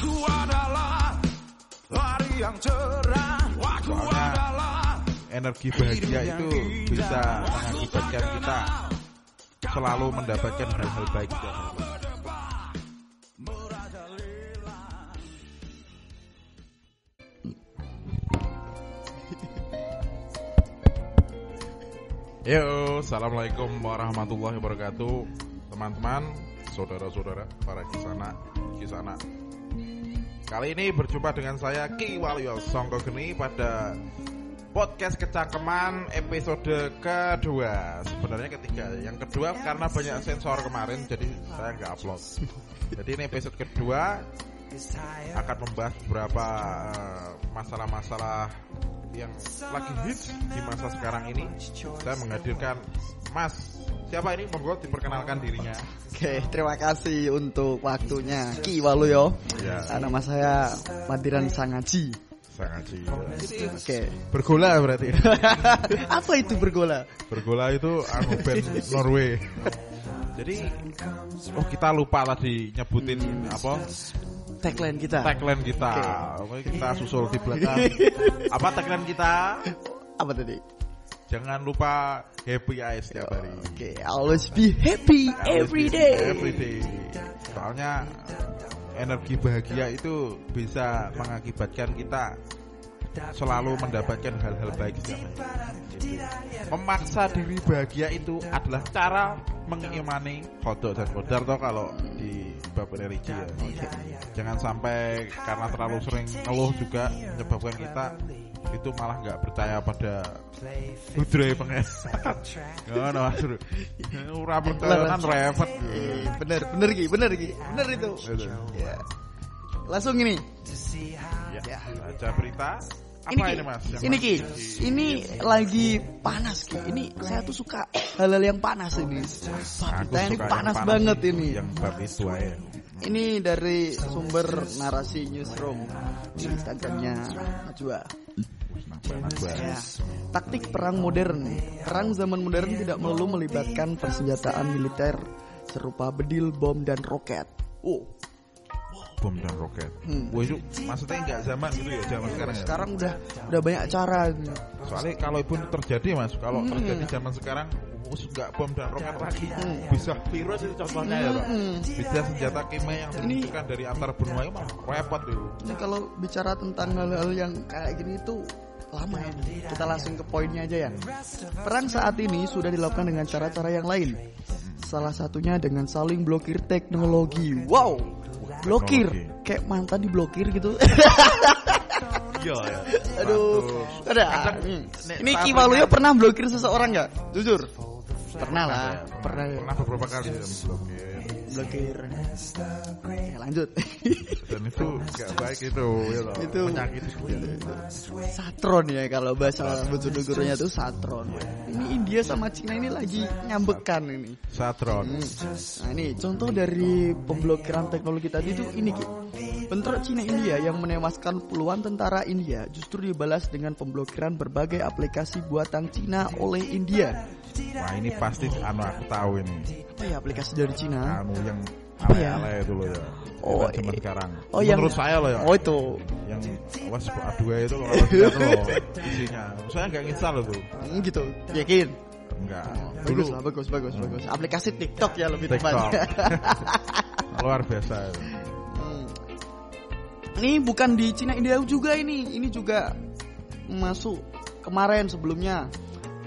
Aku adalah hari yang cerah. Aku Soalnya adalah energi bahagia itu bisa mengakibatkan kita selalu mendapatkan hal-hal baik. Yo, assalamualaikum warahmatullahi wabarakatuh, teman-teman, saudara-saudara, para kisana, kisana. Kali ini berjumpa dengan saya Ki Waluyo Songko Geni pada podcast kecangkeman episode kedua. Sebenarnya ketiga, yang kedua karena banyak sensor kemarin, jadi saya nggak upload. Jadi ini episode kedua akan membahas beberapa eh, masalah-masalah yang lagi hits di masa sekarang ini. Saya menghadirkan Mas siapa ini? Monggo diperkenalkan dirinya. Oke, terima kasih untuk waktunya Ki Waluyo. Ya. Nama saya Madiran Sangaji. Sangat sih. Oke. Bergola berarti. Apa itu bergola? Bergola itu anu band Norway. Jadi oh kita lupa tadi nyebutin apa Tagline kita. tagline kita. Oke, kita susul di belakang. apa tagline kita? Apa tadi? Jangan lupa happy eyes setiap hari. Oke, always be happy every day. Every day. Soalnya energi bahagia itu bisa mengakibatkan kita selalu mendapatkan hal-hal baik setiap hari. Memaksa diri bahagia itu adalah cara mengimani kodok dan kodar toh kalau di bab religi ya. Jangan sampai karena terlalu sering ngeluh juga menyebabkan kita itu malah nggak percaya pada budre pengen. Ngono Mas. Ora percaya kan repot. Eh, Bener, bener Ki, bener Ki. Bener itu. Ya. Langsung ini. Ya, baca berita. Apa ini, Ki. ini Mas? Yang Ini Ki. Ini lagi panas Ki. Ini saya tuh suka hal-hal yang panas ini. Berita ini yang panas banget ini. Yang bab itu aja. Ini dari sumber narasi newsroom di Instagramnya Najwa. Ya. Taktik perang modern. Perang zaman modern tidak melulu melibatkan persenjataan militer serupa bedil, bom, dan roket. Oh, Bom dan roket. Hmm. Wah itu maksudnya nggak zaman gitu ya zaman sekarang ya. sekarang udah udah banyak cara. Soalnya kalau pun terjadi mas, kalau Hmm. terjadi zaman sekarang, us nggak bom dan roket lagi, bisa virus itu contohnya ya pak. Hmm. Bisa senjata kimia yang diluncurkan dari antar benua itu mah repot tuh. Ini kalau bicara tentang hal-hal yang kayak gini itu lama ya. Kita langsung ke poinnya aja ya. Perang saat ini sudah dilakukan dengan cara-cara yang lain. Salah satunya dengan saling blokir teknologi. Wow, blokir Teknologi. kayak mantan diblokir gitu. Iya ya. Aduh, ada. Hmm. Ini saat Ki Waluyo ini- pernah blokir seseorang nggak? Jujur. Pernah lah, pernah. ya. Pernah beberapa kali ya, blokir. Blokir. Oke, lanjut. Dan itu nggak baik itu, ya loh. Itu- Menyakiti. Satron ya kalau bahasa Bojonegoro-nya itu satron. Ini India sama Cina ini lagi nyambekan ini. Satron. Nah ini contoh dari pemblokiran teknologi tadi itu ini Ki. Bentrok Cina India yang menewaskan puluhan tentara India justru dibalas dengan pemblokiran berbagai aplikasi buatan Cina oleh India. Wah ini pasti anu aku tahu ini. Apa ya aplikasi dari Cina? Anu yang Apa ya? ale-ale itu loh ya. Oh, Zaman iya. sekarang. Oh yang Menurut saya loh ya. Oh itu. Yang was A2 itu loh kalau lihat loh isinya. Saya nggak nginstal loh tuh. Hmm, gitu. Yakin? Enggak. Bagus Dulu lah, bagus, bagus, bagus. Aplikasi TikTok ya lebih TikTok. tepatnya. luar biasa. Hmm. Ini bukan di Cina India juga ini, ini juga masuk kemarin sebelumnya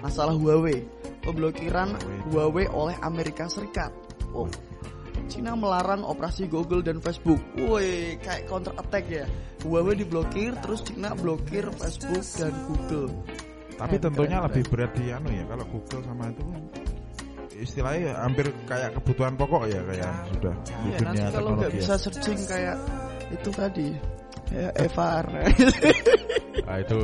masalah Huawei, pemblokiran Huawei oleh Amerika Serikat. Oh, Cina melarang operasi Google dan Facebook. Woi, kayak counter attack ya. Huawei diblokir, terus Cina blokir Facebook dan Google. Tapi Keren, tentunya keren, lebih berat di anu ya kalau Google sama itu kan istilahnya hampir kayak kebutuhan pokok ya kayak sudah di Iya, dunia nanti kalau nggak bisa Ya. searching kayak itu tadi, ya Evar. Ah, itu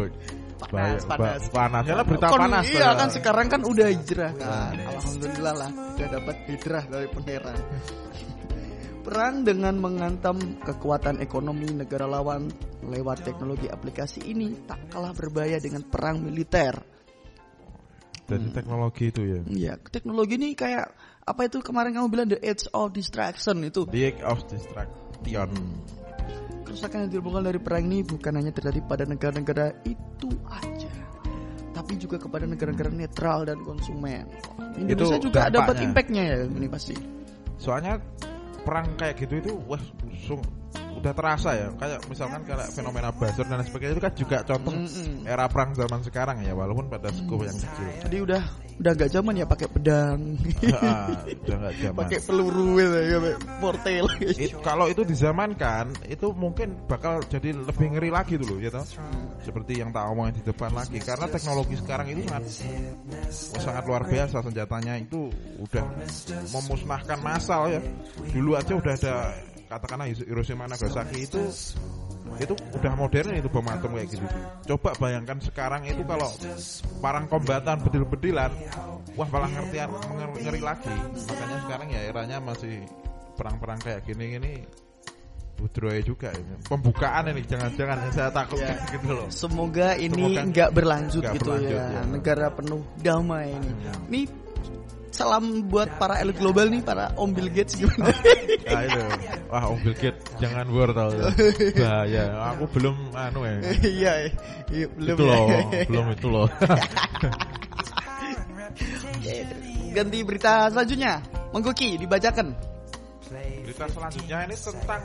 Panas, panas. ba- panas. Ya lah berita Kon- panas. Iya ya. kan sekarang kan udah hijrah kan. Alhamdulillah lah udah dapat hijrah dari pangeran. Perang dengan mengantam kekuatan ekonomi negara lawan lewat teknologi aplikasi ini tak kalah berbahaya dengan perang militer. Dari teknologi itu ya. Iya, teknologi ini kayak apa itu kemarin kamu bilang the age of distraction itu. The Age of Distraction. Kerusakan yang ditimbulkan dari perang ini bukan hanya terjadi pada negara-negara itu aja, tapi juga kepada negara-negara netral dan konsumen. Indonesia Itu juga dapat impactnya ya ini pasti. Soalnya perang kayak gitu itu wah sung- udah terasa ya. Kayak misalkan kayak fenomena buzzer dan lain sebagainya itu kan juga contoh Mm-mm. era perang zaman sekarang ya walaupun pada skop yang kecil. Jadi udah udah nggak zaman ya pakai pedang, Ah, udah nggak zaman. pakai peluru gitu ya, pakai mortel. It- kalau itu dizamankan itu mungkin bakal jadi lebih ngeri lagi dulu ya toh seperti yang tak omongin di depan lagi karena teknologi sekarang itu sangat oh, sangat luar biasa senjatanya itu udah memusnahkan massal ya dulu aja udah ada katakanlah Hiroshima Nagasaki itu itu udah modern itu bom atom kayak gitu coba bayangkan sekarang itu kalau perang kombatan bedil-bedilan wah malah ngertian ngeri, lagi makanya sekarang ya eranya masih perang-perang kayak gini gini budroy juga ini pembukaan ini jangan-jangan yang saya takut Ya. gitu loh Semoga ini nggak berlanjut nggak gitu berlanjut, ya. ya. Negara penuh damai ini. Ini salam buat para elit global nih, para Om Bill Gates gimana? nah itu wah Om Bill Gates jangan war tau ya. bahaya aku belum anu ya Iya, iya, belum itu ya. loh belum itu loh Ganti berita selanjutnya. Menggoki dibacakan. berita selanjutnya ini tentang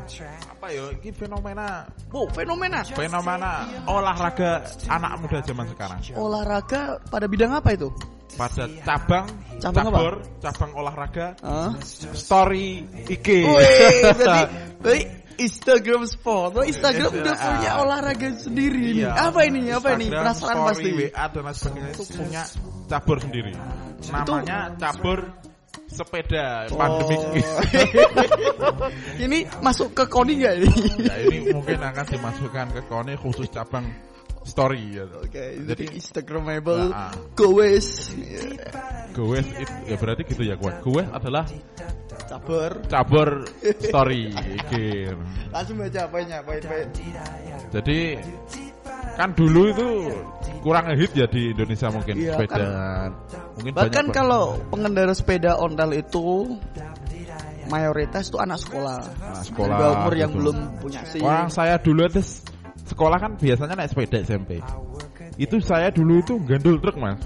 apa ya ini fenomena Wow, fenomena. fenomena olahraga anak muda zaman sekarang Olahraga pada bidang apa itu? Pada cabang Cabang apa? cabur cabang olahraga Hah? story IG Wih, Instagram sport. Oh, Instagram Iya. udah punya olahraga sendiri nih. Iya. Apa ini? Apa ini? Penasaran story, pasti. WA dan lain sebagainya itu punya cabur sendiri. Namanya cabur sepeda pandemik. Oh. ini masuk ke koni nggak ini? ya ini mungkin akan dimasukkan ke kone khusus cabang story ya. Oke, jadi Jadi Instagramable, Nah, ah. goes, gue ya berarti gitu ya gue. Gue adalah cabar. cabur story iki. Langsung baca apanya, poin poin. Jadi kan dulu itu kurang hit ya di Indonesia mungkin Iya, sepeda. Mungkin Bahkan banyak kalau pengendara sepeda ontel itu mayoritas itu anak sekolah. Anak sekolah, Di bawah umur yang gitu. belum punya SIM. Orang saya dulu itu sekolah kan biasanya naik sepeda SMP. Itu saya dulu itu gandul truk mas.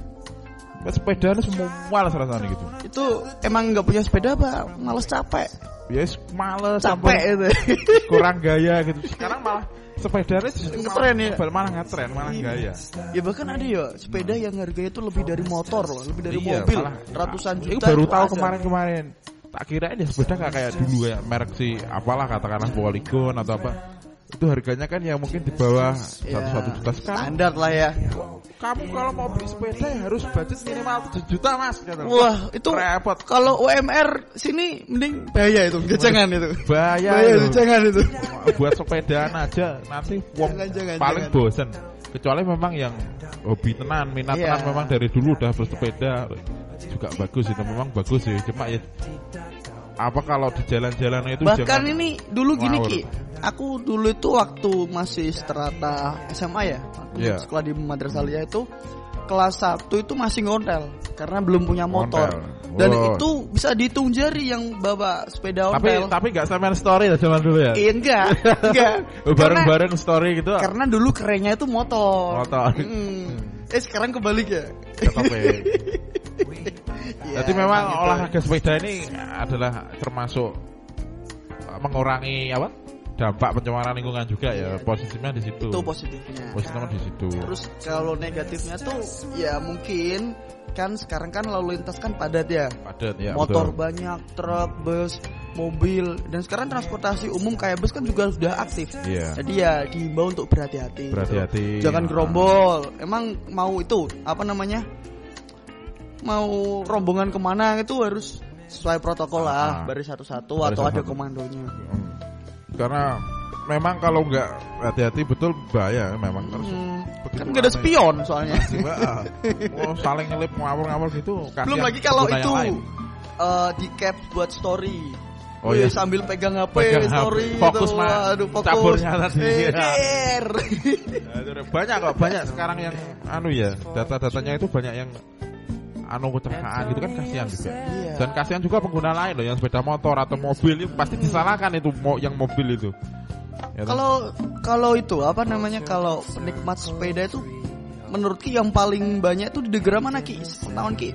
Sepeda itu semua malas rasanya gitu. Itu emang nggak punya sepeda apa? Males capek. Ya yes, males, Capek itu. kurang gaya gitu. Sekarang malah sepedanya Ngetren malah, ya? malah ngetren, malah gaya. ya bahkan ada ya sepeda yang harganya itu lebih dari motor loh, lebih dari Iya, mobil, malah- ratusan Itu juta. baru itu tahu ada. kemarin-kemarin. Tak kira ini sepeda nggak kayak dulu ya merek si apalah katakanlah Polygon atau apa. Itu harganya kan yang mungkin di bawah Ya, satu satu juta sekarang. standar lah ya. Kamu kalau mau beli sepeda ya harus budget minimal 7 juta mas. Kata. Wah itu repot. kalau UMR sini mending bahaya itu, jangan itu. Bahaya Bahaya itu. itu, jangan itu. Buat sepedaan aja nanti wong Jangan, jangan, paling jangan. bosen. Kecuali memang yang hobi tenan, minat Iya. tenan memang dari dulu udah bersepeda juga bagus itu memang bagus sih. Cuma ya apa kalau di jalan-jalan itu Bahkan jangan ini dulu gini ngawur. Ki, aku dulu itu waktu masih strata SMA ya, Iya. sekolah di Madrasah Alia itu kelas 1 itu masih ngontel karena belum punya motor. Ngontel. Dan Wow. itu bisa dihitung jari yang bawa sepeda tapi ontel. tapi nggak sampean story ya zaman dulu ya. Iya, enggak, enggak. Oh, Bareng-bareng story gitu. Karena, dulu kerennya itu motor. Motor. Mm. Eh sekarang kebalik ya. Ya. Jadi memang gitu. olahraga sepeda ini adalah termasuk uh, mengurangi apa? dampak pencemaran lingkungan juga ya. Posisinya di situ. itu positifnya. Posisinya di situ. Terus kalau negatifnya tuh ya mungkin kan sekarang kan lalu lintas kan padat ya. Padat ya. Motor betul. banyak, truk, bus, mobil dan sekarang transportasi umum kayak bus kan juga sudah aktif. Iya. Jadi ya diimbau untuk berhati-hati. gitu. Berhati-hati. Jangan Ah. gerombol. Emang mau itu apa namanya? Mau rombongan ke mana itu harus sesuai protokol lah, Ah. baris satu-satu atau ada satu-satu. komandonya. Hmm. Karena memang kalau nggak hati-hati betul bahaya memang terus. Hmm, kan nggak ada spion soalnya. Tiba, ah, oh, saling nyelip ngawur-ngawur gitu. kasihan Belum lagi kalau itu eh, di cap buat story. Oh, iya. sambil pegang HP Pegang HP. story Fokus, gitu. Mas. Aduh, fokus. Caburnya tadi. Eh. Nah, banyak kok banyak sekarang yang anu ya data-datanya itu banyak yang anu kecelakaan gitu kan kasihan juga Iya. dan kasihan juga pengguna lain loh yang sepeda motor atau mobil itu pasti disalahkan itu mo- yang mobil itu Ya? Kalau kalau itu apa namanya kalau penikmat sepeda itu menurut Ki yang paling banyak itu di negara mana Ki? Tahun Ki?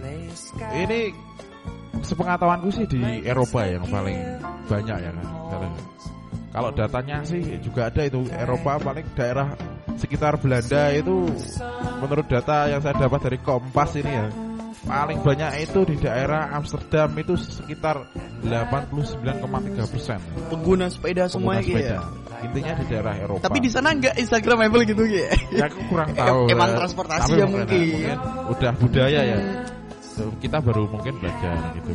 ini sepengetahuanku sih di Eropa yang paling banyak ya kan. Kalau datanya sih juga ada itu Eropa paling daerah sekitar Belanda itu menurut data yang saya dapat dari Kompas ini ya paling banyak itu di daerah Amsterdam itu sekitar 89,3 persen Pengguna sepeda pengguna semuanya Ki sepeda. ya. Intinya di daerah Eropa. Tapi di sana enggak Instagramable gitu Ki. ya aku kurang tahu. Emang ya. transportasi Tapi ya mungkin, mungkin. udah budaya ya. Kita baru mungkin belajar gitu.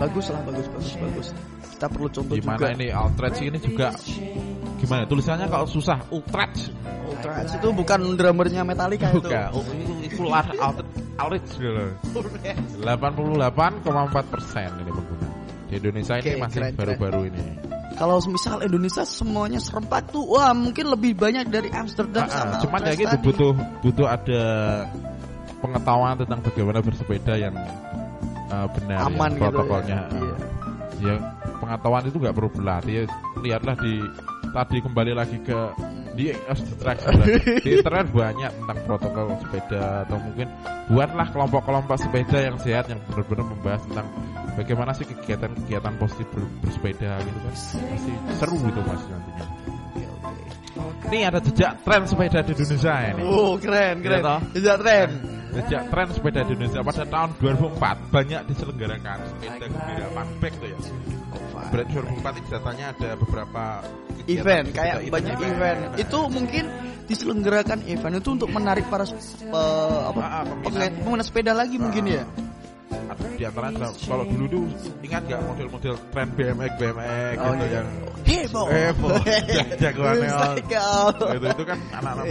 Bagus lah, bagus, bagus, bagus. Kita perlu contoh Gimana juga. ini Altrex ini juga gimana tulisannya kalau susah Ultrex Ultra itu bukan drummernya Metallica itu. bukan Oh, itu itu lar Altrex gitu 88,4 persen ini pengguna. Di Indonesia ini Oke, masih baru-baru ini. Kalau misal Indonesia semuanya serempak tuh, wah mungkin lebih banyak dari Amsterdam Ah, sama cuman ya gitu butuh butuh ada pengetahuan tentang bagaimana bersepeda yang uh, benar Aman ya, gitu protokolnya. Ya. Iya. ya pengetahuan itu nggak perlu berlatih. Ya lihatlah di tadi kembali lagi ke di abstract di internet banyak tentang protokol sepeda atau mungkin buatlah kelompok-kelompok sepeda yang sehat yang benar-benar membahas tentang bagaimana sih kegiatan-kegiatan positif ber- bersepeda gitu kan pasti seru gitu mas nantinya ini ada jejak tren sepeda di Indonesia ini Oh keren keren. Iya? Jejak tren. Sejak tren sepeda di Indonesia pada tahun 2004 banyak diselenggarakan sepeda gembira funback tuh ya. Berarti 2004 itu datanya ada beberapa Event sepeda kayak itu. banyak event. Itu mungkin diselenggarakan event itu untuk menarik para eh, apa Ah, ah, peminat. sepeda lagi mungkin ya. Di antara kalau dulu tuh ingat nggak model-model tren BMX BMX Oh, gitu iya. yang Hebo. Hebo. Jagoan neon. Itu itu kan anak-anak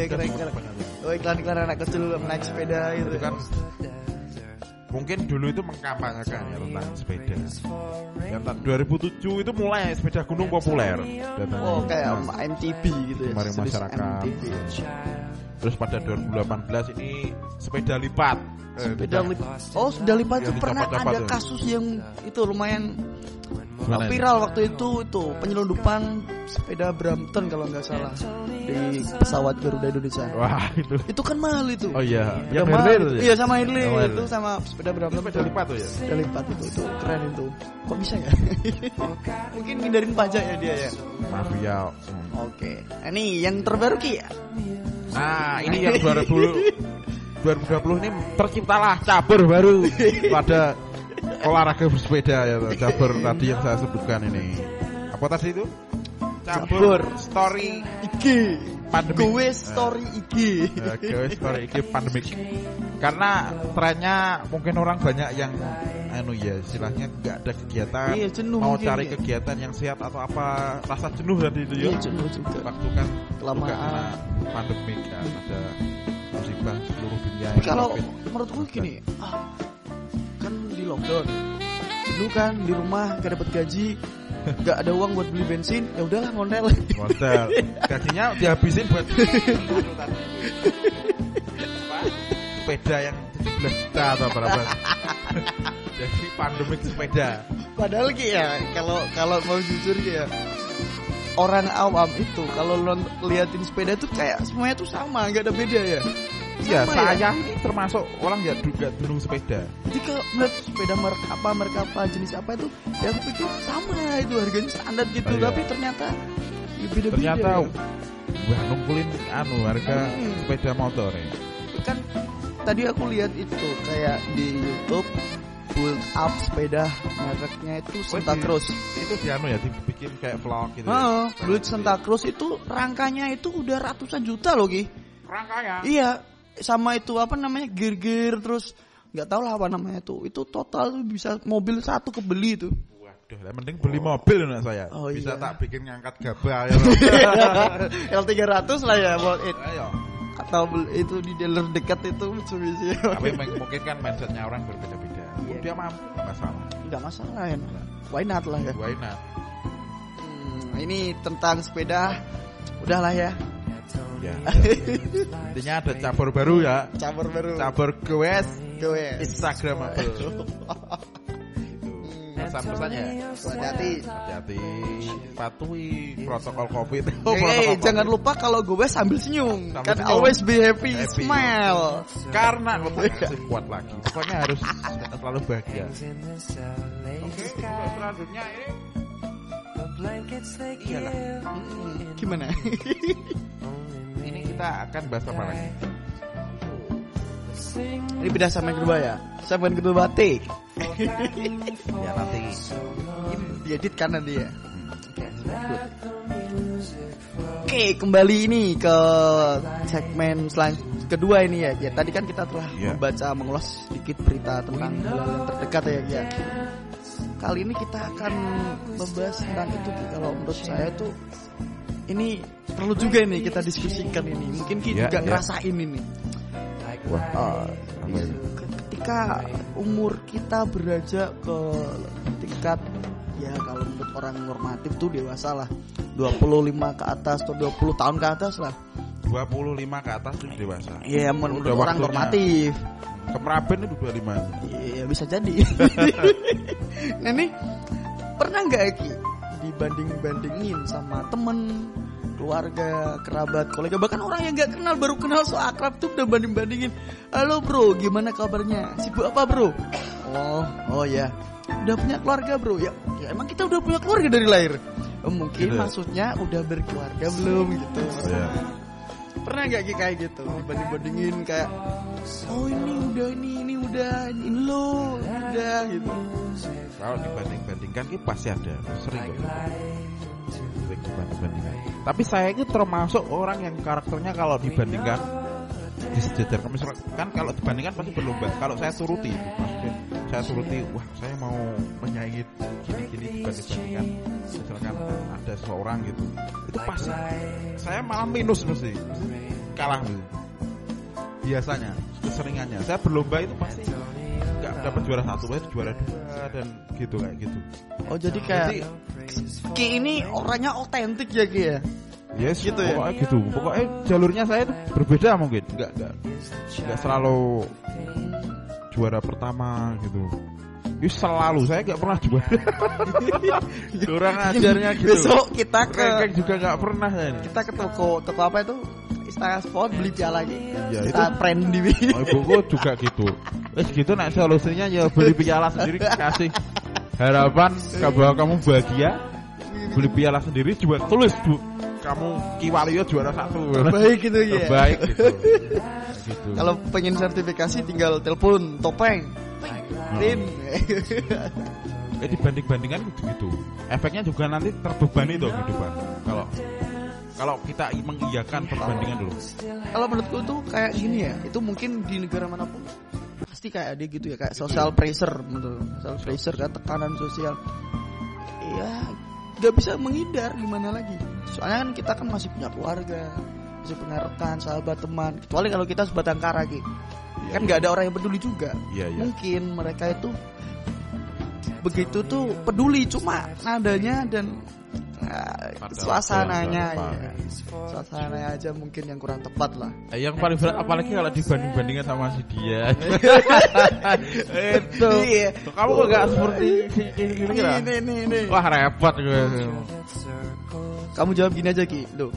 banyak. Oh iklan-iklan anak kecil naik sepeda gitu. itu kan mungkin dulu itu mengkampanyekan ya tentang sepeda. Yang tahun 2007 itu mulai sepeda gunung populer. Oh kayak Nah. MTB gitu ya. Kemarin masyarakat. MTB. Terus pada 2018 ini sepeda lipat. Eh, Sepeda lipat. Oh, sepeda lipat itu pernah ada tuh. kasus yang itu lumayan Gimana ini? viral waktu itu itu penyelundupan sepeda Brampton kalau nggak salah di pesawat Garuda Indonesia. Wah itu. Itu kan mahal itu. Oh iya. Yang mahal itu. ya? Iya sama Oh, Harley. itu sama sepeda Brampton. sepeda lipat tuh ya. Sepeda lipat itu itu keren itu. Kok bisa ya? Mungkin ngindarin pajak ya dia ya. Mafia. Hmm. Oke. Nah, ini yang terbaru Ki. Nah ini yang 2020 2020 ini terciptalah cabur baru pada olahraga bersepeda ya cabur tadi yang saya sebutkan ini. Apa tadi itu? Cabur. story IG. Pandemik. Gue story IG. Ya, guys, story iki pandemik. Karena trennya mungkin orang banyak yang anu ya, istilahnya nggak ada kegiatan, Iya, jenuh mau cari ya. kegiatan yang sehat atau apa, rasa jenuh tadi itu ya. Iya, jenuh juga. Waktu kan Kelamaan. karena pandemik kan ada musibah seluruh dunia. Kalau Covid. menurutku gini, ah, kan di lockdown, jenuh kan di rumah gak dapat gaji, gak ada uang buat beli bensin, ya udahlah ngondel. modal gajinya dihabisin buat? sepeda yang 17 juta atau berapa jadi pandemik sepeda Padahal ki ya, kalau kalau mau jujur ya, orang awam itu kalau lo liatin sepeda tuh kayak semuanya tuh sama, gak ada beda ya. Iya, Sama saya ini termasuk orang yang juga dulu sepeda. Jadi kalau melihat sepeda merek apa, merek apa, jenis apa itu, ya aku pikir sama itu harganya standar gitu, Oh, iya. tapi ternyata ya beda-beda. Ternyata ya. wah nungkulin anu harga Hmm. sepeda motor ya. kan tadi aku lihat itu kayak di YouTube build up sepeda mereknya itu Santa di- Cruz. Itu di anu ya dibikin kayak vlog gitu. Heeh, build Santa Cruz itu rangkanya itu udah ratusan juta loh Ki. Rangkanya. Iya, sama itu apa namanya gear-gear terus nggak tahu lah apa namanya tuh. Itu total bisa mobil satu kebeli itu. Waduh, lah mending beli mobil nak saya. Oh, Bisa iya. tak bikin ngangkat gabah ya. L300 lah ya buat it. Ayo. Beli- itu di dealer dekat itu Mitsubishi. Tapi mungkin kan mindsetnya orang berbeda-beda. Iya. Dia mampu nggak masalah. nggak masalah ya. Why not lah ya. Why not? Hmm, ini tentang sepeda udahlah ya. Ya. Intinya ada cabur baru ya. Cabur baru. Cabur goes gue. Instagramable. Pesan-pesannya. Hati-hati. Hati-hati, patuhi protokol covid. Oh, hey, jangan lupa kalau gue sambil senyum. Sambil kan senyum. always be happy, Happy. smile. Karena otak masih kuat lagi. Pokoknya harus selalu bahagia. Oke, selanjutnya ini they Iyalah. Hmm, Gimana? ini kita akan bahas apa lagi? Ini beda sama yang kedua ya. Sama yang kedua batik. Ya nanti Ini diedit kan nanti ya. Oke, kembali ini ke segmen selan kedua ini ya. Ya, tadi kan kita telah Iya. membaca mengulas sedikit berita tentang bulan yang terdekat ya, ya. Kali ini kita akan membahas tentang itu kalau menurut saya tuh ini perlu juga ini kita diskusikan ini. Mungkin kita Iya, juga iya. ngerasain ini. Wah Uh, ketika umur kita beranjak ke tingkat ya kalau menurut orang normatif tuh dewasa lah. 25 ke atas atau 20 tahun ke atas lah. 25 ke atas itu dewasa. ya menurut Udah orang waktunya. normatif. Kemeraben itu 25. ya bisa jadi. Nah nih pernah nggak Eki dibanding bandingin sama temen keluarga, kerabat, kolega bahkan orang yang nggak kenal baru kenal so akrab tuh udah banding bandingin halo bro gimana kabarnya? Sibuk apa bro? Oh oh ya. Udah punya keluarga bro? Ya, ya emang kita udah punya keluarga dari lahir. Oh, mungkin Gitu. maksudnya udah berkeluarga belum gitu? Ya. pernah Ki, kayak gitu? Dibanding bandingin kayak oh ini udah ini ini udah ini lo udah gitu. Kalau dibanding-bandingkan itu pasti ada, sering kok. Dibanding-bandingkan. Tapi saya itu termasuk orang yang karakternya kalau dibandingkan misalkan kan kalau dibandingkan pasti berlomba. Kalau saya turuti maksudnya saya turuti wah saya mau menyaingi gini-gini dibanding-bandingkan misalkan ada seorang gitu itu pasti saya malah minus mesti kalah gitu. biasanya keseringannya saya berlomba itu pasti nggak dapat juara satu pasti juara dua dan gitu kayak gitu. Oh jadi kayak Jadi, Ki ini orangnya otentik ya Ki ya? Yes Gitu ya? pokoknya gitu. Pokoknya jalurnya saya itu berbeda mungkin. Nggak nggak nggak selalu juara pertama gitu. Itu selalu saya nggak pernah juara. Kurang ajarnya gitu. Besok kita ke Ranking juga nggak pernah ini. kita ke toko toko apa itu Istana Sport beli piala gitu Iya, kita itu- friendly Oh, ibuku juga gitu. Wes gitu nak solusinya ya beli piala sendiri kasih harapan bahwa kamu bahagia. Beli piala sendiri juga tulis bu kamu Kiwalio juara satu. baik gitu ya Terbaik gitu. gitu. kalau pengen sertifikasi tinggal telepon topeng Tin eh dibanding-bandingkan gitu. Efeknya juga nanti terbebani tuh kehidupan. Kalau kalau kita mengiyakan perbandingan dulu. kalau menurutku tuh kayak gini ya itu mungkin di negara mana pun pasti kayak ada gitu ya kayak social pressure menurut social pressure kan tekanan sosial. Ya nggak bisa menghindar gimana lagi. Soalnya kan kita kan masih punya keluarga masih punya rekan sahabat teman. Kecuali kalau kita sebatang kara gitu kan nggak ada orang yang peduli juga. Iya iya. mungkin mereka itu begitu tuh peduli cuma nadanya dan ah, Pada suasananya ya. suasananya aja mungkin yang kurang tepat lah Eh, Yang paling berat apalagi kalau dibanding-bandingkan sama si dia. itu. Iya. Kamu kok gak seperti ini ini ini. Wah repot gue. kamu jawab gini aja Ki loh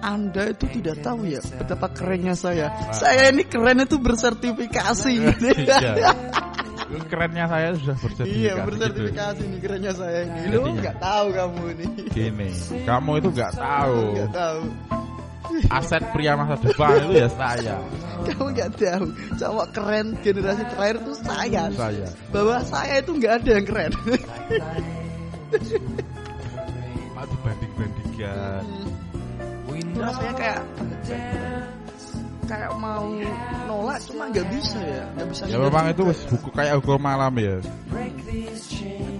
anda itu tidak tahu ya betapa kerennya saya. Saya ini keren itu bersertifikasi. Kerennya saya sudah bersertifikasi. Iya gitu. bersertifikasi nih kerennya saya ini. Lu nggak tahu kamu ini. Gini, kamu itu gak tahu. Nggak tahu. Aset pria masa depan itu ya saya. Kamu nggak tahu. Cowok keren generasi terakhir itu saya. Saya. Bahwa saya itu nggak ada yang keren. Mau dibanding-bandingkan. Rasanya kayak kayak mau nolak cuma nggak bisa ya. Nggak bisa. Ya memang itu buku kayak hukum malam ya.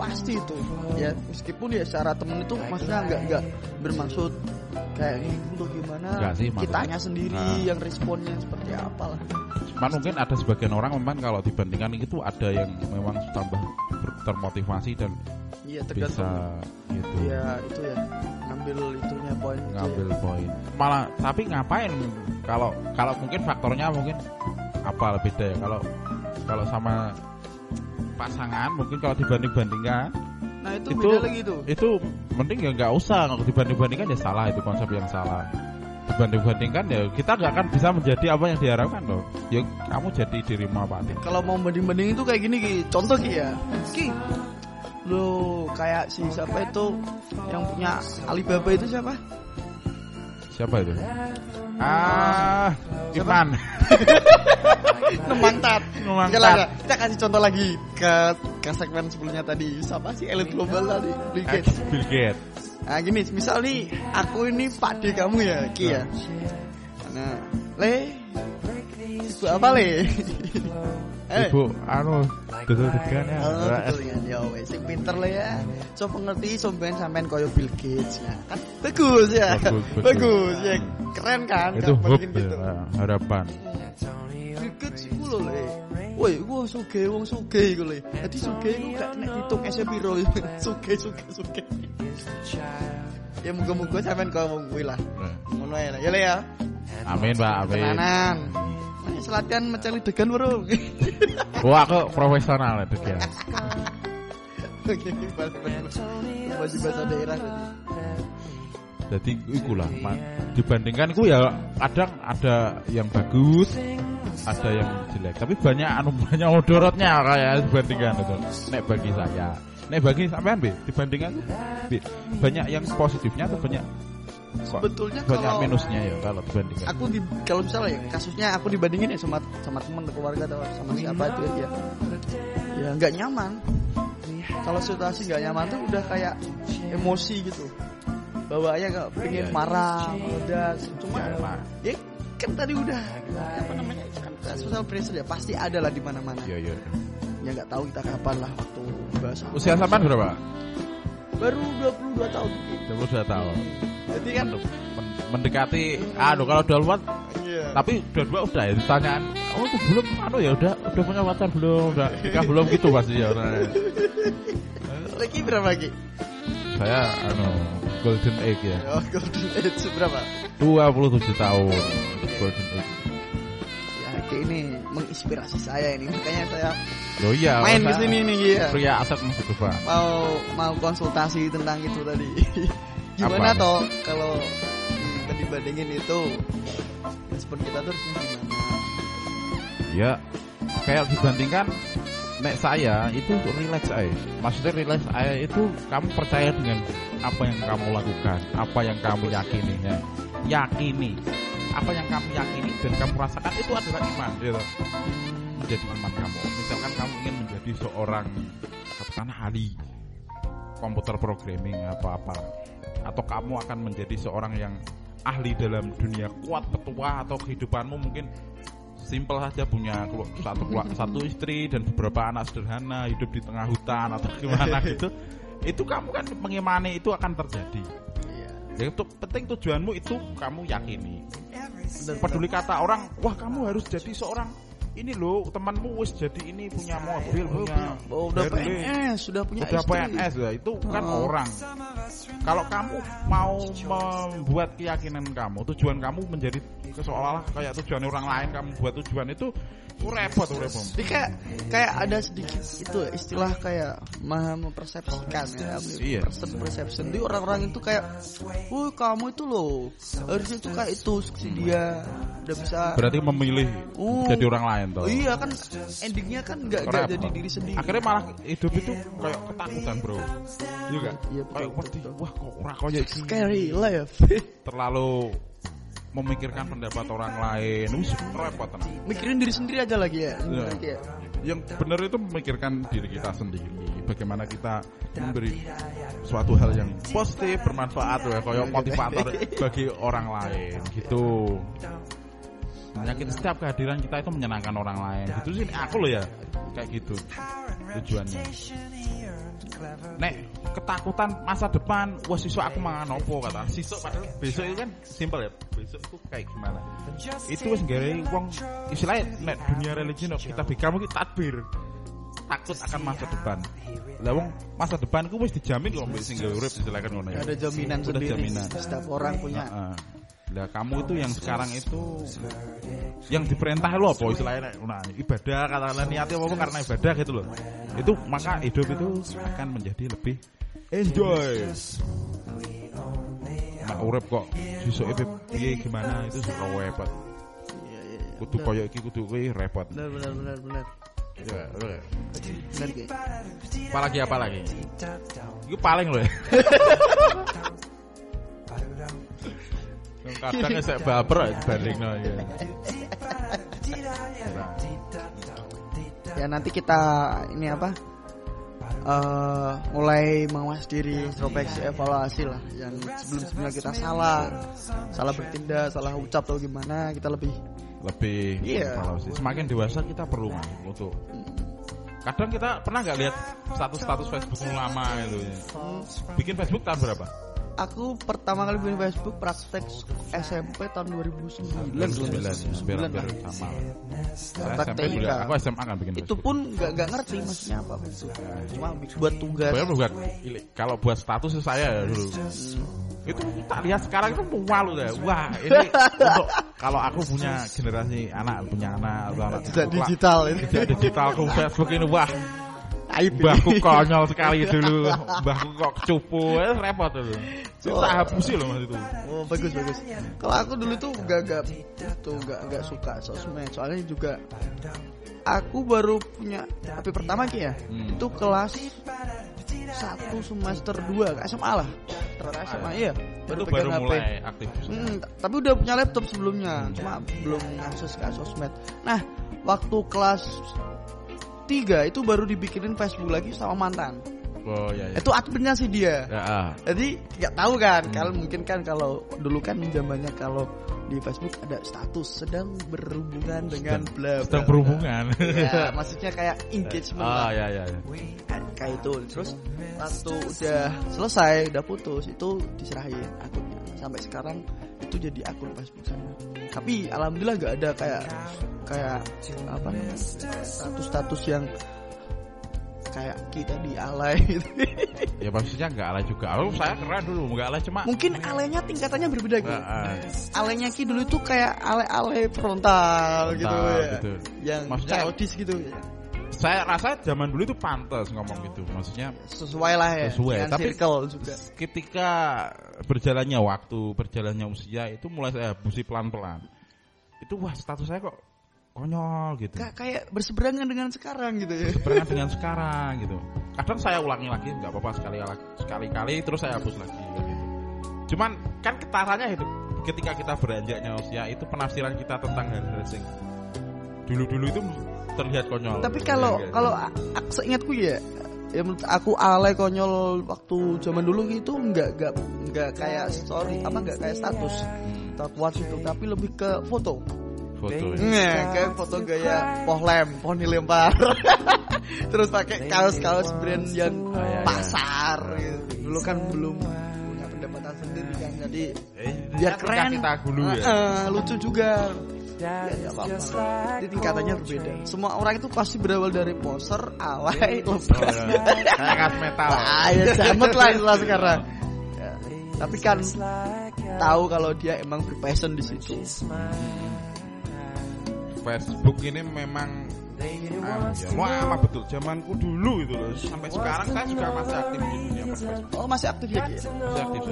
pasti itu ya meskipun ya secara temen itu maksudnya nggak nggak bermaksud kayak ini untuk gimana sih, kitanya sendiri Nah. yang responnya seperti apa lah Cuman mungkin ada sebagian orang memang kalau dibandingkan itu ada yang memang tambah termotivasi dan iya bisa gitu ya itu ya ngambil itunya poin itu ya. ngambil poin. Malah tapi ngapain kalau kalau mungkin faktornya mungkin apa beda ya kalau kalau sama pasangan mungkin kalau dibanding-bandingkan Nah itu, itu beda lagi tuh. itu mending ya nggak usah kalau dibanding-bandingkan ya salah itu konsep yang salah dibanding-bandingkan ya kita nggak akan bisa menjadi apa yang diharapkan loh ya kamu jadi dirimu apa adanya. Kalau mau banding-banding itu kayak gini Ki. Contoh Ki ya. Ki. Lo kayak si siapa itu yang punya Alibaba itu siapa? Siapa itu ah Iman lah, lah. Kita kasih contoh lagi ke ke segmen sebelumnya tadi. Siapa sih elit global tadi? Bill Gates. Bill Gates Nah gini, misal nih aku ini Pak D kamu ya, Ki ya. Nah, Le, apa Le? Eh, ibu anu betul degan ya betul ya, ya wes, sing pinter le ya. So pengerti sampean sampean koyo Bill Gates ya. Kan bagus ya. Bagus, bagus. Bagus, ya. Keren kan itu kalau hope gitu. ya, harapan Bill Gates iku lho le. Woi, gua suge wong suge iku le. Dadi suge iku gak nek ditung ese piro. Suge suge suge. Ya muga-muga sampean koyo wong kuwi lah. Nah, Ngono ya, ya le ya. amin pak amin Tenanan. Selatihan mencari degan bro. wah aku profesional degan Oke, balik-balik. Masih bahasa daerah? Jadi ikulah dibandingkan ku ya kadang ada yang bagus ada yang jelek. Tapi banyak anu banyak odorotnya kayak dibandingkan itu nek bagi saya. Nek bagi sampean be dibandingkan Be, banyak yang positifnya atau banyak Sebetulnya banyak kalau minusnya ya kalau dibandingkan. Aku di kalau misalnya ya, kasusnya aku dibandingin ya sama sama teman keluarga atau sama siapa itu ya. Ya nggak nyaman. Kalau situasi nggak nyaman tuh udah kayak emosi gitu. Bawaannya nggak pengen Iya. marah meledak cuma Ya, kan tadi udah apa namanya kan social pressure ya pasti ada lah di mana-mana. Iya iya. Ya nggak tahu kita kapan lah waktu bahasa usia sampean berapa baru 22 tahun. 22 tahun. Jadi kan Men- mendekati aduh kalau udah luar iya. tapi dua-dua udah ya ditanyaan oh itu belum anu ya udah udah punya pacar belum? Udah nikah belum gitu pasti ya orangnya. lagi berapa lagi saya anu golden egg ya. Oh golden age berapa? 27 tahun. Golden egg kayak ini menginspirasi saya ini. Makanya saya Loh iya main ke masa sini nih ya. Pria aset masih coba. Mau mau konsultasi tentang itu tadi. Gimana Apa? toh kalau hmm, tadi bandingin itu respon kita tuh harus gimana? Ya kayak dibandingkan nek saya itu relax aja. Maksudnya relax aja itu kamu percaya dengan apa yang kamu lakukan apa yang kamu yakini ya? Yakini apa yang kamu yakini dan kamu rasakan itu adalah iman gitu. Menjadi iman kamu. Misalkan kamu ingin menjadi seorang katakanlah ahli komputer programming atau apa atau kamu akan menjadi seorang yang ahli dalam dunia kuat ketua atau kehidupanmu mungkin simpel saja punya satu satu istri dan beberapa anak sederhana hidup di tengah hutan atau gimana gitu. Itu kamu kan mengimani itu akan terjadi iya ya itu penting tujuanmu itu kamu yakini. Peduli kata orang wah kamu harus jadi seorang ini loh temanmu wis jadi ini punya mobil punya oh, udah PNS sudah punya udah istri. PNS ya itu kan Oh. orang kalau kamu mau membuat keyakinan kamu tujuan kamu menjadi seolah-olah kayak tujuan orang lain kamu buat tujuan itu repot repot Jadi kayak kayak ada sedikit itu istilah kayak maha mempersepsikan ya. Iya. Person perception. Jadi orang-orang itu kayak, "Wah, kamu itu loh harusnya itu kayak itu si dia udah bisa." berarti memilih Oh. jadi orang lain tuh Oh iya kan endingnya kan nggak jadi diri sendiri. akhirnya malah hidup itu kayak ketakutan bro iya kan Iya, betul, kayak wah kok ora kayak Scary life. terlalu memikirkan pendapat orang lain wis repot tenang Mikirin diri sendiri aja lagi ya. Iya. Lagi ya. yang benar itu memikirkan diri kita sendiri bagaimana kita memberi suatu hal yang positif bermanfaat ya kayak motivator bagi orang lain gitu yakin setiap kehadiran kita itu menyenangkan orang lain gitu sih aku loh ya kayak gitu tujuannya nek ketakutan masa depan wah siswa aku mangan opo kata. Siswa padahal besok itu kan simpel ya besok itu kayak gimana? Itu wis gawe wong istilahnya nek dunia religi no, kita kamu kita tadbir takut akan masa depan. lah wong masa depan ku wis dijamin kok mbek sing gawe urip istilahnya kan ngono ya. Ada jaminan Udah sendiri. jaminan. Setiap orang punya. Lah kamu itu yang sekarang itu yang diperintah lo apa istilahnya nah, ibadah katakanlah niatnya apa karena ibadah gitu loh. Itu maka hidup itu akan menjadi lebih enjoy. Mak urip kok sisuke piye gimana itu suka repot. Iya, iya, iya. Kudu koyo iki kudu kuwi repot. Benar benar benar benar. Ya, Ki. Apalagi apa lagi? Itu paling loh. Kadang saya baper aja dibanding ya. Ya nanti kita ini apa? eh mulai mengawas diri, introspeksi, evaluasi lah. Yang sebelum sebelumnya kita salah, salah bertindak, salah ucap atau gimana, kita lebih Lebih Iya. evaluasi. Semakin dewasa kita perlu Man, untuk Kadang kita pernah nggak lihat status-status Facebook lama gitu ya. Bikin Facebook tahun berapa? Aku pertama kali bikin Facebook praktek SMP tahun 2009. 2009 hampir hampir sama lah. Praktek TK. aku SMA kan bikin Itu pun nggak nggak ngerti maksudnya apa Facebook. Cuma buat tugas. Buat kalau buat status saya ya dulu. Itu tak lihat sekarang itu malu deh. Wah, ini untuk kalau aku punya generasi anak punya anak atau anak Tidak digital ini. tidak digital aku Facebook ini wah Aib mbahku konyol sekali dulu mbahku kok cupu eh, repot dulu itu tak hapusi loh mas itu Oh bagus bagus. Kalau aku dulu tuh gak gak tuh gak gak suka sosmed. Soalnya juga aku baru punya HP pertama ki ya. Hmm. Itu kelas satu semester 2 ke SMA lah. SMA iya. itu pegang baru HP. mulai aktif Hmm, tapi udah punya laptop sebelumnya, cuma belum akses ke sosmed. Nah, waktu kelas 3 itu baru dibikinin Facebook lagi sama mantan. oh ya ya Itu adminnya sih dia. ya ah. Jadi nggak tahu kan, Hmm. kalau mungkin kan kalau dulu kan zamannya kalau di Facebook ada status sedang berhubungan dengan Sedang- bla bla. sedang berhubungan Ya, maksudnya kayak engagement ah lah. ya ya ya Kayak- kayak itu. Terus waktu udah selesai, udah putus, itu diserahin akunnya. Sampai sekarang itu jadi akun Facebook saya. Tapi alhamdulillah nggak ada kayak kayak apa namanya status-status yang kayak kita di alay gitu. ya maksudnya nggak alay juga oh saya keren dulu nggak alay cuma Mungkin alaynya tingkatannya berbeda gitu. Ah. Alaynya Ki dulu itu kayak ale-ale frontal, gitu Frontal, ya. gitu. Yang Maksudnya- gitu. Saya rasa zaman dulu itu pantas ngomong gitu maksudnya Sesuai lah ya. Sesuai, dengan tapi- circle juga. ketika berjalannya waktu, berjalannya usia itu mulai saya abusi pelan-pelan. Itu wah status saya kok konyol gitu. Ka- kayak berseberangan dengan sekarang gitu ya. Berangkat dengan sekarang gitu. Kadang saya ulangi lagi nggak apa-apa sekali sekali-kali terus saya hapus lagi gitu. Cuman kan ketarannya itu ketika kita beranjaknya usia itu penafsiran kita tentang hal-hal dulu-dulu itu terlihat konyol. Tapi kalau Iya, iya. kalau seingatku ya ya menurut aku alay konyol waktu zaman dulu gitu nggak nggak nggak kayak story apa nggak kayak status Hmm, atau kuat itu tapi lebih ke foto foto ya. Nggak, kayak foto gaya pohlem poni lempar terus pakai kaos-kaos brand yang iya, iya. pasar gitu. dulu kan belum punya pendapatan sendiri kan jadi Eh, biar ketika keren kita dulu ya. Heeh, lucu juga Ya, is apa-apa. Jadi tingkatannya berbeda. Semua orang itu pasti berawal dari poser, alay, ya. Kayak metal. Ya jamet lah istilah sekarang. Ya. Tapi kan like tahu kalau dia emang berpassion di situ. Facebook ini memang ah, ya, lama betul zamanku dulu itu loh sampai sekarang saya juga masih aktif di dunia Oh masih aktif ya masih aktif.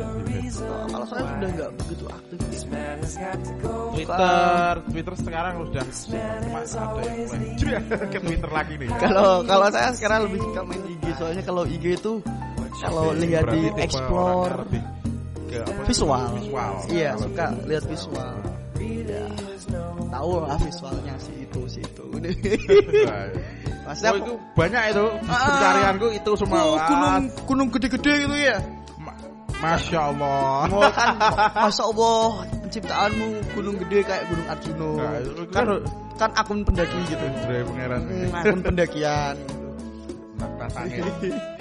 Oh, kalau saya sudah nggak begitu aktif. Twitter Twitter sekarang udah cuma ada yang jreh, ke Twitter lagi nih Kalau kalau saya sekarang lebih suka main IG soalnya kalau IG itu kalau lihat di explore apa? visual. visual Iya suka lihat visual. Ya. Tahu lah visualnya sih itu sih itu. Maksudnya Oh itu banyak itu. Pencarianku itu semua Oh, gunung gunung gede-gede gitu ya. ma- Masya Allah Oh kan Masya Allah Penciptaanmu gunung gede kayak gunung Arjuno Nah, kan, kan- kan akun pendaki gitu Jreh pangeran. Hmm, Akun pendakian. Rasanya.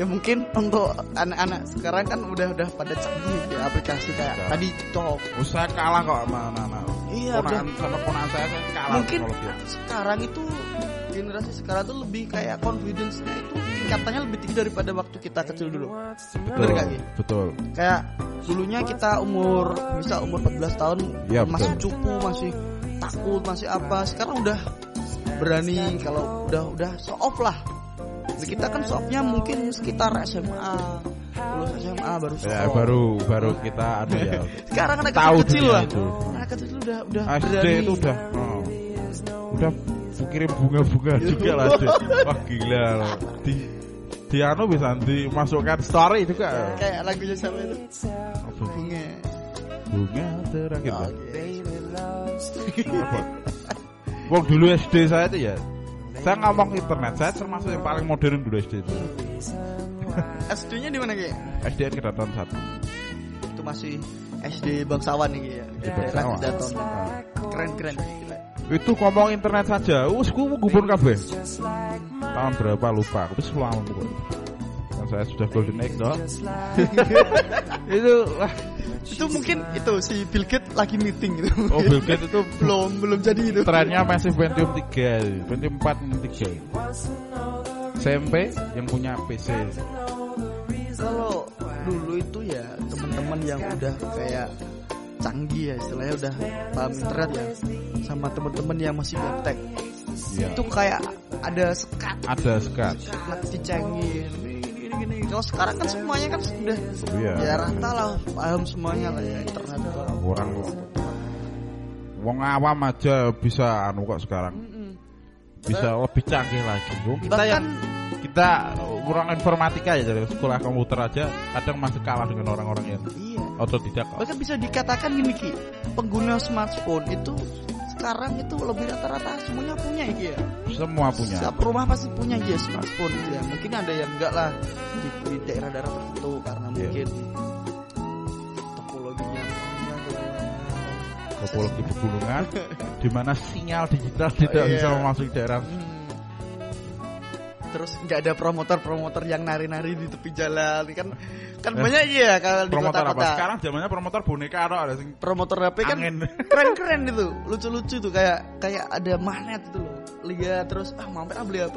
Ya mungkin untuk anak-anak sekarang kan udah udah pada canggih ya aplikasi kayak Udah. tadi TikTok. Saya kalah kok sama anak-anak. Iya, Ponakan sama ponakan saya saya kalah Mungkin sekarang itu generasi sekarang tuh lebih kayak confidence-nya itu tingkatannya lebih tinggi daripada waktu kita kecil dulu. betul Bener gak, betul Kayak dulunya kita umur misal umur 14 tahun Iya, masih betul. cupu, masih takut, masih apa. Sekarang udah berani kalau udah udah show off lah. Kita kan show off-nya mungkin sekitar SMA, lulus SMA baru ya baru baru kita ada ya Sekarang anak Tahu kecil, lah. itu. Anak kecil udah udah SD berani. itu udah oh, udah kirim bunga-bunga juga lah Dek. wah gila loh di di anu bisa dimasukkan story juga kayak lagunya siapa itu? Apa? Bunga. bunga terakhir Oh, loves Apa? Wong dulu SD saya itu ya saya ngomong internet saya termasuk yang paling modern dulu SD itu SD-nya di mana Ki? SDN Kedaton satu Itu masih SD Bangsawan nih ya. SD Daerah. Kedaton. Keren-keren. Gila. itu ngomong internet saja us ku gubun kabeh tahun berapa lupa selama pokoknya kan saya sudah golden egg dong itu wah. Itu mungkin itu si Bill Gates lagi meeting gitu. oh Bill Gates itu belum belum jadi itu. trennya masih Pentium 3 Pentium 4 Pentium 3 SMP yang punya PC Kalau dulu itu ya teman-teman yang udah kayak canggih ya istilahnya udah paham internet ya sama teman-teman yang masih gaptek ya. itu kayak ada sekat. Ada sekat. Sekat dicengin gini kalau sekarang kan semuanya kan sudah Iya. ya rata lah paham semuanya lah ya internet. Orang wong awam aja bisa anu kok sekarang. Bisa lebih canggih lagi kita bahkan yang kita kurang informatika ya dari sekolah komputer aja kadang masih kalah dengan orang-orang yang iya. otodidak bahkan bisa dikatakan gini ki pengguna smartphone itu sekarang itu lebih rata-rata semuanya punya ya semua punya Setiap rumah pasti punya ya smartphone ya. Mungkin ada yang enggak lah di, di daerah-daerah tertentu karena Iya. mungkin topologinya topologi pegunungan di mana sinyal digital tidak Oh, iya. bisa memasuki daerah Hmm. Terus nggak ada promotor-promotor yang nari-nari di tepi jalan kan kan Eh, banyak ya kalau di kota-kota. sekarang zamannya promotor boneka atau ada sing Promotor HP kan angin keren-keren itu, lucu-lucu tuh kayak kayak ada magnet itu loh. Lihat terus ah mampir ah beli HP.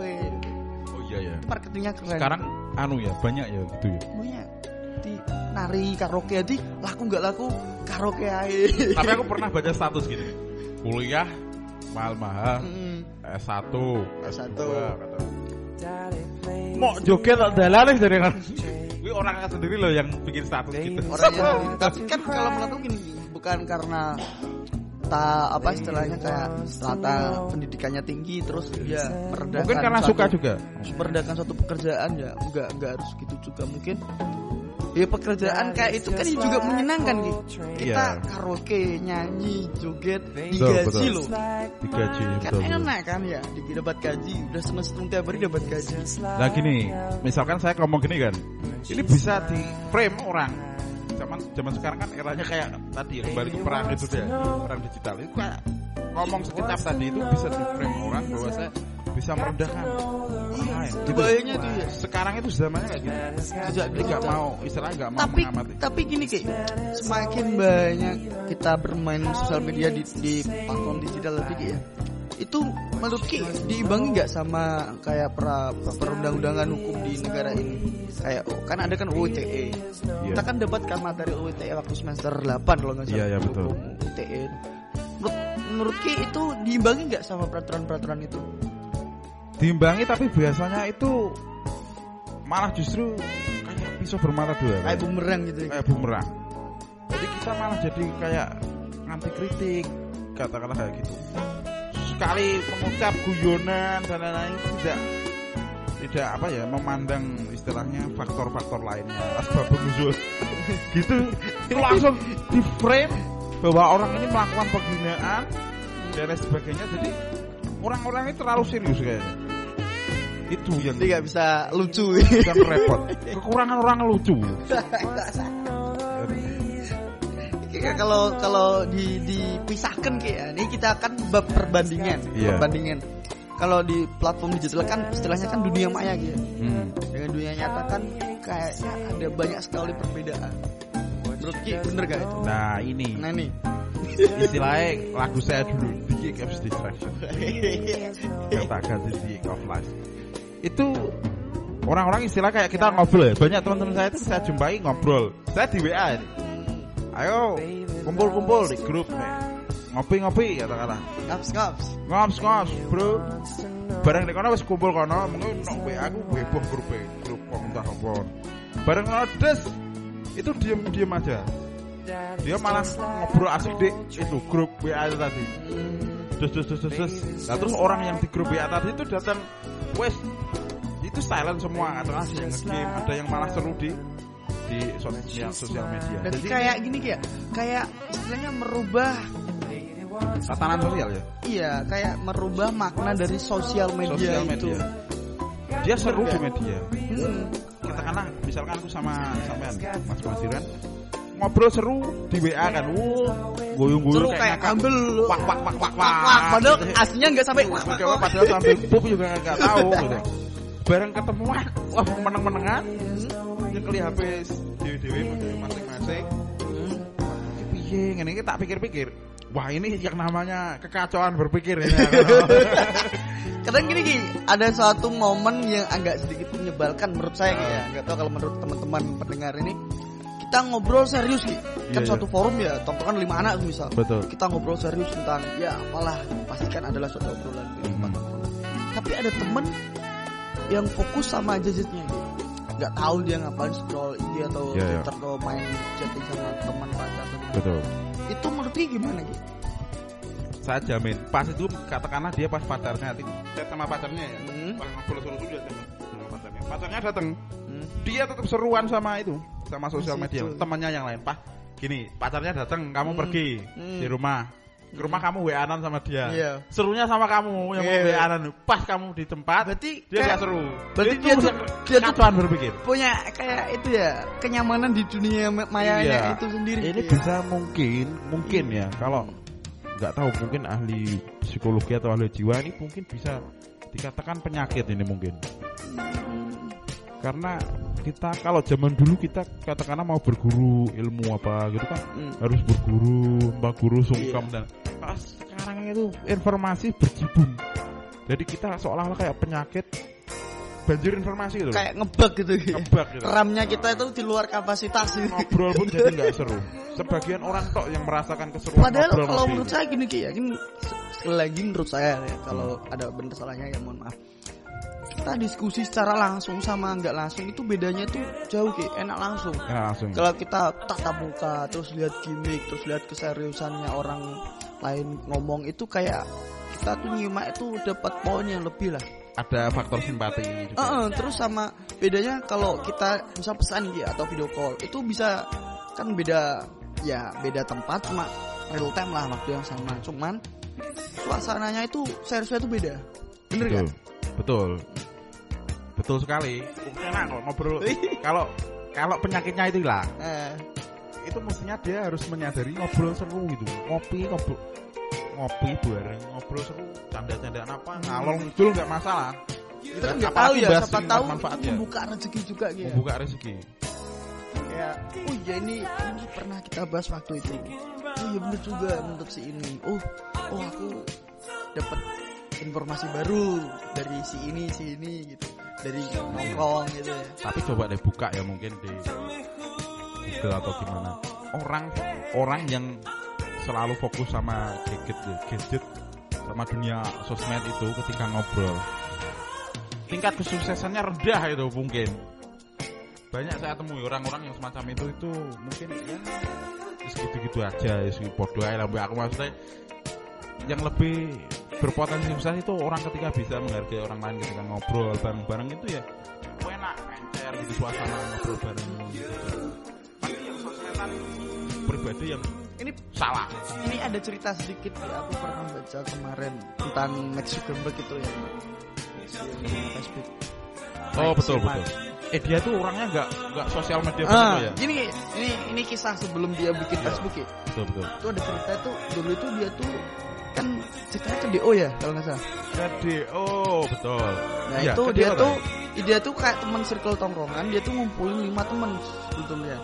oh iya ya Marketingnya keren. sekarang anu ya banyak ya gitu ya punya di nari karaoke di laku nggak laku karaoke aja. tapi aku pernah baca status gini kuliah mahal mahal Mm. S1 S1. S2 kata mau joget tak dalan dari kan? Ini orang sendiri loh yang bikin status gitu. Orang yang tapi kan kalau menurutku gini bukan karena ta apa istilahnya kayak latar pendidikannya tinggi terus ya merendahkan mungkin karena suatu- suka juga. merendahkan suatu pekerjaan ya enggak enggak harus gitu juga. Mungkin ya pekerjaan kayak itu kan juga menyenangkan gitu kita Iya. karaoke nyanyi joget digaji loh. Digaji kan betul, enak kan ya Di- dapat gaji udah seneng seneng tiap hari dapat gaji. Nah gini, misalkan saya ngomong gini kan, ini bisa di frame orang. Zaman zaman sekarang kan eranya kayak tadi kembali ke perang itu deh, perang digital. Itu kayak ngomong sekecap tadi itu bisa di frame orang bahwa saya bisa merendahkan orang lain. Bahayanya itu ya Sekarang itu zamannya kayak gitu. Sejak Jadi nggak mau, istilahnya nggak mau tapi mengamati. tapi gini kayak semakin banyak kita bermain sosial media di, di platform digital Ki, ya itu menurut Ki diimbangi nggak sama kayak pra, perundang-undangan hukum di negara ini? Kayak oh, kan ada kan UITE kita kan dapat kan materi UITE waktu semester 8 kalau nggak salah. Iya, iya, betul. Hukum UITE menurut, menurut Ki itu diimbangi nggak sama peraturan-peraturan itu Diimbangi tapi biasanya itu malah justru kayak pisau bermata dua. kayak bumerang gitu ya kayak bumerang. Jadi kita malah jadi kayak anti kritik katakanlah kayak gitu. Sekali mengucap guyonan dan lain-lain tidak tidak apa ya memandang istilahnya faktor-faktor lainnya asbab nuzul gitu itu langsung di frame bahwa orang ini melakukan penghinaan dan lain sebagainya jadi orang-orang ini terlalu serius kayaknya itu yang jadi nggak bisa lucu. yang repot. Kekurangan orang lucu. Kalau kalau di dipisahkan kayak ini kita akan bab perbandingan Iya. perbandingan. Kalau di platform digital kan istilahnya kan dunia maya gitu. Hmm. dengan dunia nyata kan kayaknya ada banyak sekali perbedaan. Menurut Ki bener gak itu? Nah ini. Nah nih istilahnya lagu saya dulu The Kick of Distraction. Tak ganti The of Life itu orang-orang istilah kayak kita ngobrol ya. Banyak teman-teman saya itu saya jumpai ngobrol. Saya di WA ini. Ayo kumpul-kumpul di grup nih ngopi-ngopi kata-kata Kaps kaps. ngops ngops bro. Bareng di kono wis kumpul kono. Mengko nok WA aku heboh grup grup kok entah apa. Bareng kono des. Itu diem diem aja. Dia malah ngobrol asik di itu grup WA tadi. Terus terus terus, terus. Nah, terus orang yang di grup WA tadi itu datang wes itu silent semua ada yang nge-game. ada yang malah seru di di sosial sosial media. Berarti kayak gini kayak kayak istilahnya merubah tatanan sosial ya? Iya kayak merubah makna dari sosial media, sosial itu. media. Dia seru di media. Hmm. katakanlah misalkan aku sama sampean Mas Masiran ngobrol seru di WA kan wuh guyung-guyung Seru kayak ngakak. ambil wak wak wak wak wak wak padahal Gitu. aslinya nggak sampai wak wak wak. padahal sampai pup juga nggak tahu gitu. Bareng ketemu wah, wah meneng-menengan. Nyekeli HP dewe-dewe masing-masing. Iki Piye ngene iki tak pikir-pikir. Wah ini yang namanya kekacauan berpikir ini. Kadang gini Ki, ada suatu momen yang agak sedikit menyebalkan menurut saya ya. Nggak tahu kalau menurut teman-teman pendengar ini. Kita ngobrol serius Ki. Kan Iya, suatu iya. forum ya, tongkrongan lima anak misal. Betul. Kita ngobrol serius tentang ya apalah, pastikan adalah suatu obrolan di Mhm. tongkrongan. Tapi ada temen yang fokus sama gadgetnya Ki. Nggak tahu dia ngapain scroll IG atau Iya, iya. Twitter atau main chatting sama teman pacar. Betul. Itu menurut gimana Ki? Saya jamin pas itu katakanlah dia pas pacarnya chat sama pacarnya ya. Hmm. Pas ngobrol seru dia chat sama pacarnya. Pacarnya datang. Hmm. dia tetap seruan sama itu sama sosial Masih media itu. temannya yang lain pak gini pacarnya datang kamu Hmm. pergi Hmm. di rumah ke rumah kamu wa sama dia Iya. serunya sama kamu yang Iya. mau wa pas kamu di tempat Berarti dia kayak- gak seru berarti dia tuh- dia tuh- berpikir punya kayak itu ya kenyamanan di dunia ma- mayanya Iya. itu sendiri. ini Iya. bisa mungkin mungkin ya kalau nggak tahu mungkin ahli psikologi atau ahli jiwa ini mungkin bisa dikatakan penyakit ini mungkin karena kita kalau zaman dulu kita katakanlah mau berguru ilmu apa gitu kan Hmm. harus berguru mbak guru sungkem Iya. dan pas sekarang itu informasi berjibun jadi kita seolah-olah kayak penyakit banjir informasi gitu kayak ngebug gitu. ngebak gitu RAM-nya kita itu di luar kapasitas. ngobrol pun jadi nggak seru sebagian orang tok yang merasakan keseruan Padahal ngobrol kalau menurut saya gini Ki ya, sekali lagi menurut saya ya, kalau ada benar salahnya ya mohon maaf. Kita diskusi secara langsung sama nggak langsung itu bedanya tuh jauh Ki, enak langsung. Ya, langsung Kalau kita tatap muka, terus lihat gimmick, terus lihat keseriusannya orang lain ngomong itu kayak kita tuh nyimak itu dapat poin yang lebih lah. Ada faktor simpati juga. Heeh, terus sama bedanya kalau kita misal pesan ya atau video call itu bisa kan beda ya beda tempat cuma real time lah waktu yang sama. Cuman suasananya itu seriusnya itu beda. Bener betul. kan betul. Betul sekali. Enak kok ngobrol kalau kalau penyakitnya itu hilang. Eh, itu mestinya dia harus menyadari ngobrol seru gitu. Ngopi ngobrol ngopi bareng ngobrol seru canda-candaan apa ngalor ngidul nggak masalah. Kita kan nggak tahu ya siapa tahu manfaatnya membuka rezeki juga gitu membuka rezeki. Kayak oh ya ini ini pernah kita bahas waktu itu. Oh ya bener juga menurut si ini. Oh oh aku dapat informasi baru dari si ini si ini gitu. Dari nongkrong gitu ya. Tapi coba deh buka ya mungkin di Google atau gimana. Orang orang yang selalu fokus sama gadget ya, gadget sama dunia sosmed itu ketika ngobrol. Tingkat kesuksesannya rendah itu mungkin. Banyak saya temui orang-orang yang semacam itu itu mungkin ya segitu-gitu aja ya segi podo ae lah aku maksudnya yang lebih berpotensi sukses itu orang ketika bisa menghargai orang lain ketika ngobrol bareng-bareng itu ya enak encer gitu suasana ngobrol bareng. Gitu. Pribadi yang ini salah. Ini ada cerita sedikit ya aku pernah baca kemarin tentang Mark Zuckerberg itu ya. Facebook oh betul Zuckerberg. betul. Eh dia tuh orangnya nggak nggak sosial media ah, ya? gini ini ini kisah sebelum dia bikin Iya. Facebook ya. Betul betul. Itu ada cerita tuh dulu itu dia tuh kan ceritanya ke DO ya kalau nggak salah. Jadi oh betul. Nah Iya, itu ke dia DO tuh dia tuh kayak teman circle tongkrongan dia tuh ngumpulin lima teman sebetulnya.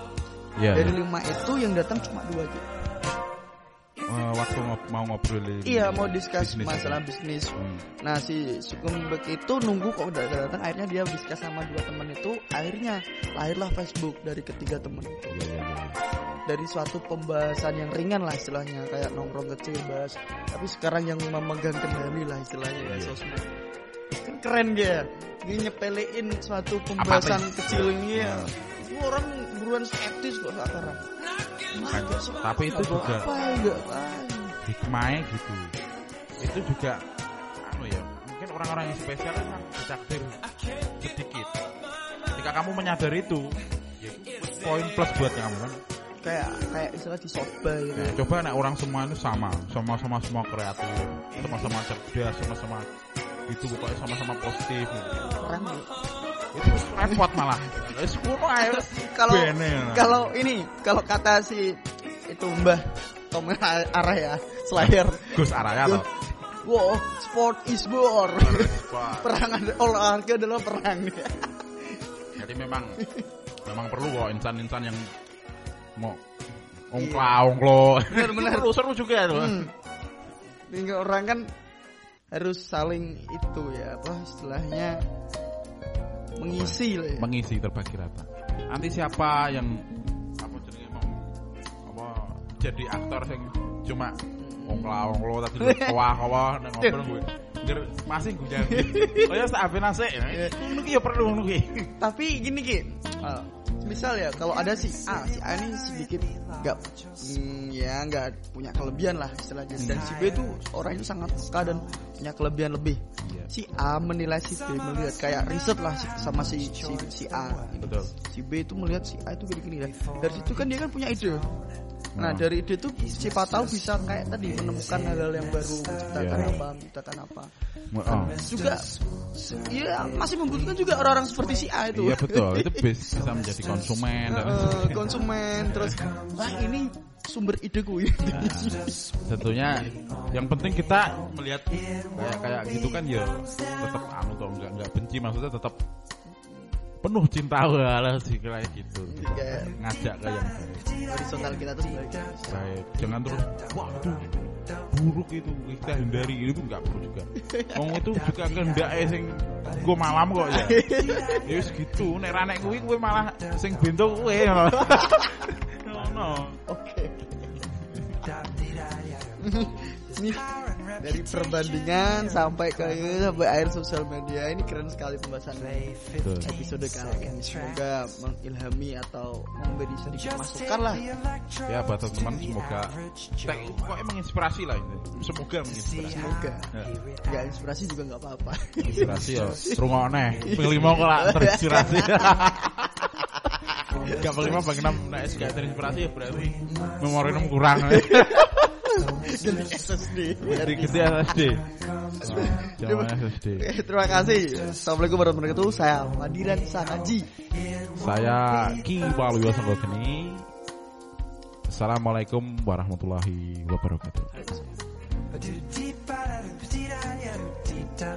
Iya. dari iya. lima itu yang datang cuma dua aja Eh, waktu ngob- mau ngobrolin Iya mau discuss bisnis masalah itu. bisnis. Hmm. Nah si Sukumbek itu nunggu kok udah datang akhirnya dia discuss sama dua temen itu akhirnya lahirlah Facebook dari ketiga temen itu Iya, iya, iya. dari suatu pembahasan yang ringan lah istilahnya kayak nongkrong kecil bahas tapi sekarang yang memegang kendali lah istilahnya ya Iya. sosmed kan keren dia dia nyepelein suatu pembahasan kecil ini ya Iya. itu orang buruan skeptis kok sekarang Kan, tapi itu juga ya hikmahnya gitu itu juga anu ya mungkin orang-orang yang spesial kan ditakdir sedikit ketika kamu menyadari itu ya poin plus buat kamu kan kayak kayak istilah di soba gitu Nah, coba nek orang semua itu sama, sama-sama semua kreatif, sama-sama cerdas, sama-sama itu pokoknya sama-sama positif. gitu. keren ya. Itu repot malah. Kalau bene. kalau ini kalau kata si itu Mbah Tom Arah ya Slayer Gus Araya toh. wow sport is war perang ada olahraga adalah perang Jadi memang memang perlu kok insan-insan yang mau Iya. ongkla-ongklo. Bener-bener. Seru seru juga tuh. hmm. Sehingga orang kan harus saling itu ya apa istilahnya mengisi lah ya. Mengisi terbagi rata. Nanti siapa yang apa jenenge mau apa jadi aktor yang cuma ongkla-ongklo tadi kawah-kawah nang ngobrol gue. Ngger masih gue jangan. Oh ya asik. Ngono ki ya perlu ngono ki. Tapi gini Ki, eh, misal ya kalau ada si A, si A ini sedikit nggak hmm, ya nggak punya kelebihan lah istilahnya. Dan si B itu orang itu sangat peka dan punya kelebihan lebih. Iya. Si A menilai si B melihat kayak riset lah sama si si, si A. Betul. Si B itu melihat si A itu gini-gini dan dari situ kan dia kan punya ide. Nah Hmm. dari ide itu siapa tahu bisa kayak tadi menemukan hal-hal yang baru, menciptakan Iya. apa, menciptakan apa. Oh. Juga, iya masih membutuhkan juga orang-orang seperti si A itu. Iya betul, itu bis- bisa menjadi konsumen dan Eh, konsumen terus wah ini sumber ideku ini tentunya yang penting kita melihat kayak kayak gitu kan ya tetap anu tuh enggak enggak benci maksudnya tetap penuh cinta lah sih kayak gitu kayak ngajak yang baik. horizontal kita tuh baik jangan terus waduh buruk itu kita hindari itu nggak perlu juga. Wong itu juga kehendak sing gue malam kok ya. Ya wis gitu nek ra nek kuwi kuwi malah sing bento kuwi ngono. Oke. Ini dari perbandingan sampai ke sampai akhir sosial media ini keren sekali pembahasan Betul. episode kali ini. semoga mengilhami atau memberi sedikit masukan lah. ya buat teman semoga kita pokoknya menginspirasi lah ini. Semoga menginspirasi. semoga. Ya. nggak inspirasi juga nggak apa-apa. Inspirasi ya. Rungokne pilih mau kok lah terinspirasi Gak paling mah bagi enam. Nah gak terinspirasi ya berarti. Memori enam kurang jadi SSD dari gede SSD SSD terima kasih. Assalamualaikum warahmatullahi wabarakatuh. Saya Madiran Sanaji. saya Ki Waluyo Sanggokeni Assalamualaikum warahmatullahi wabarakatuh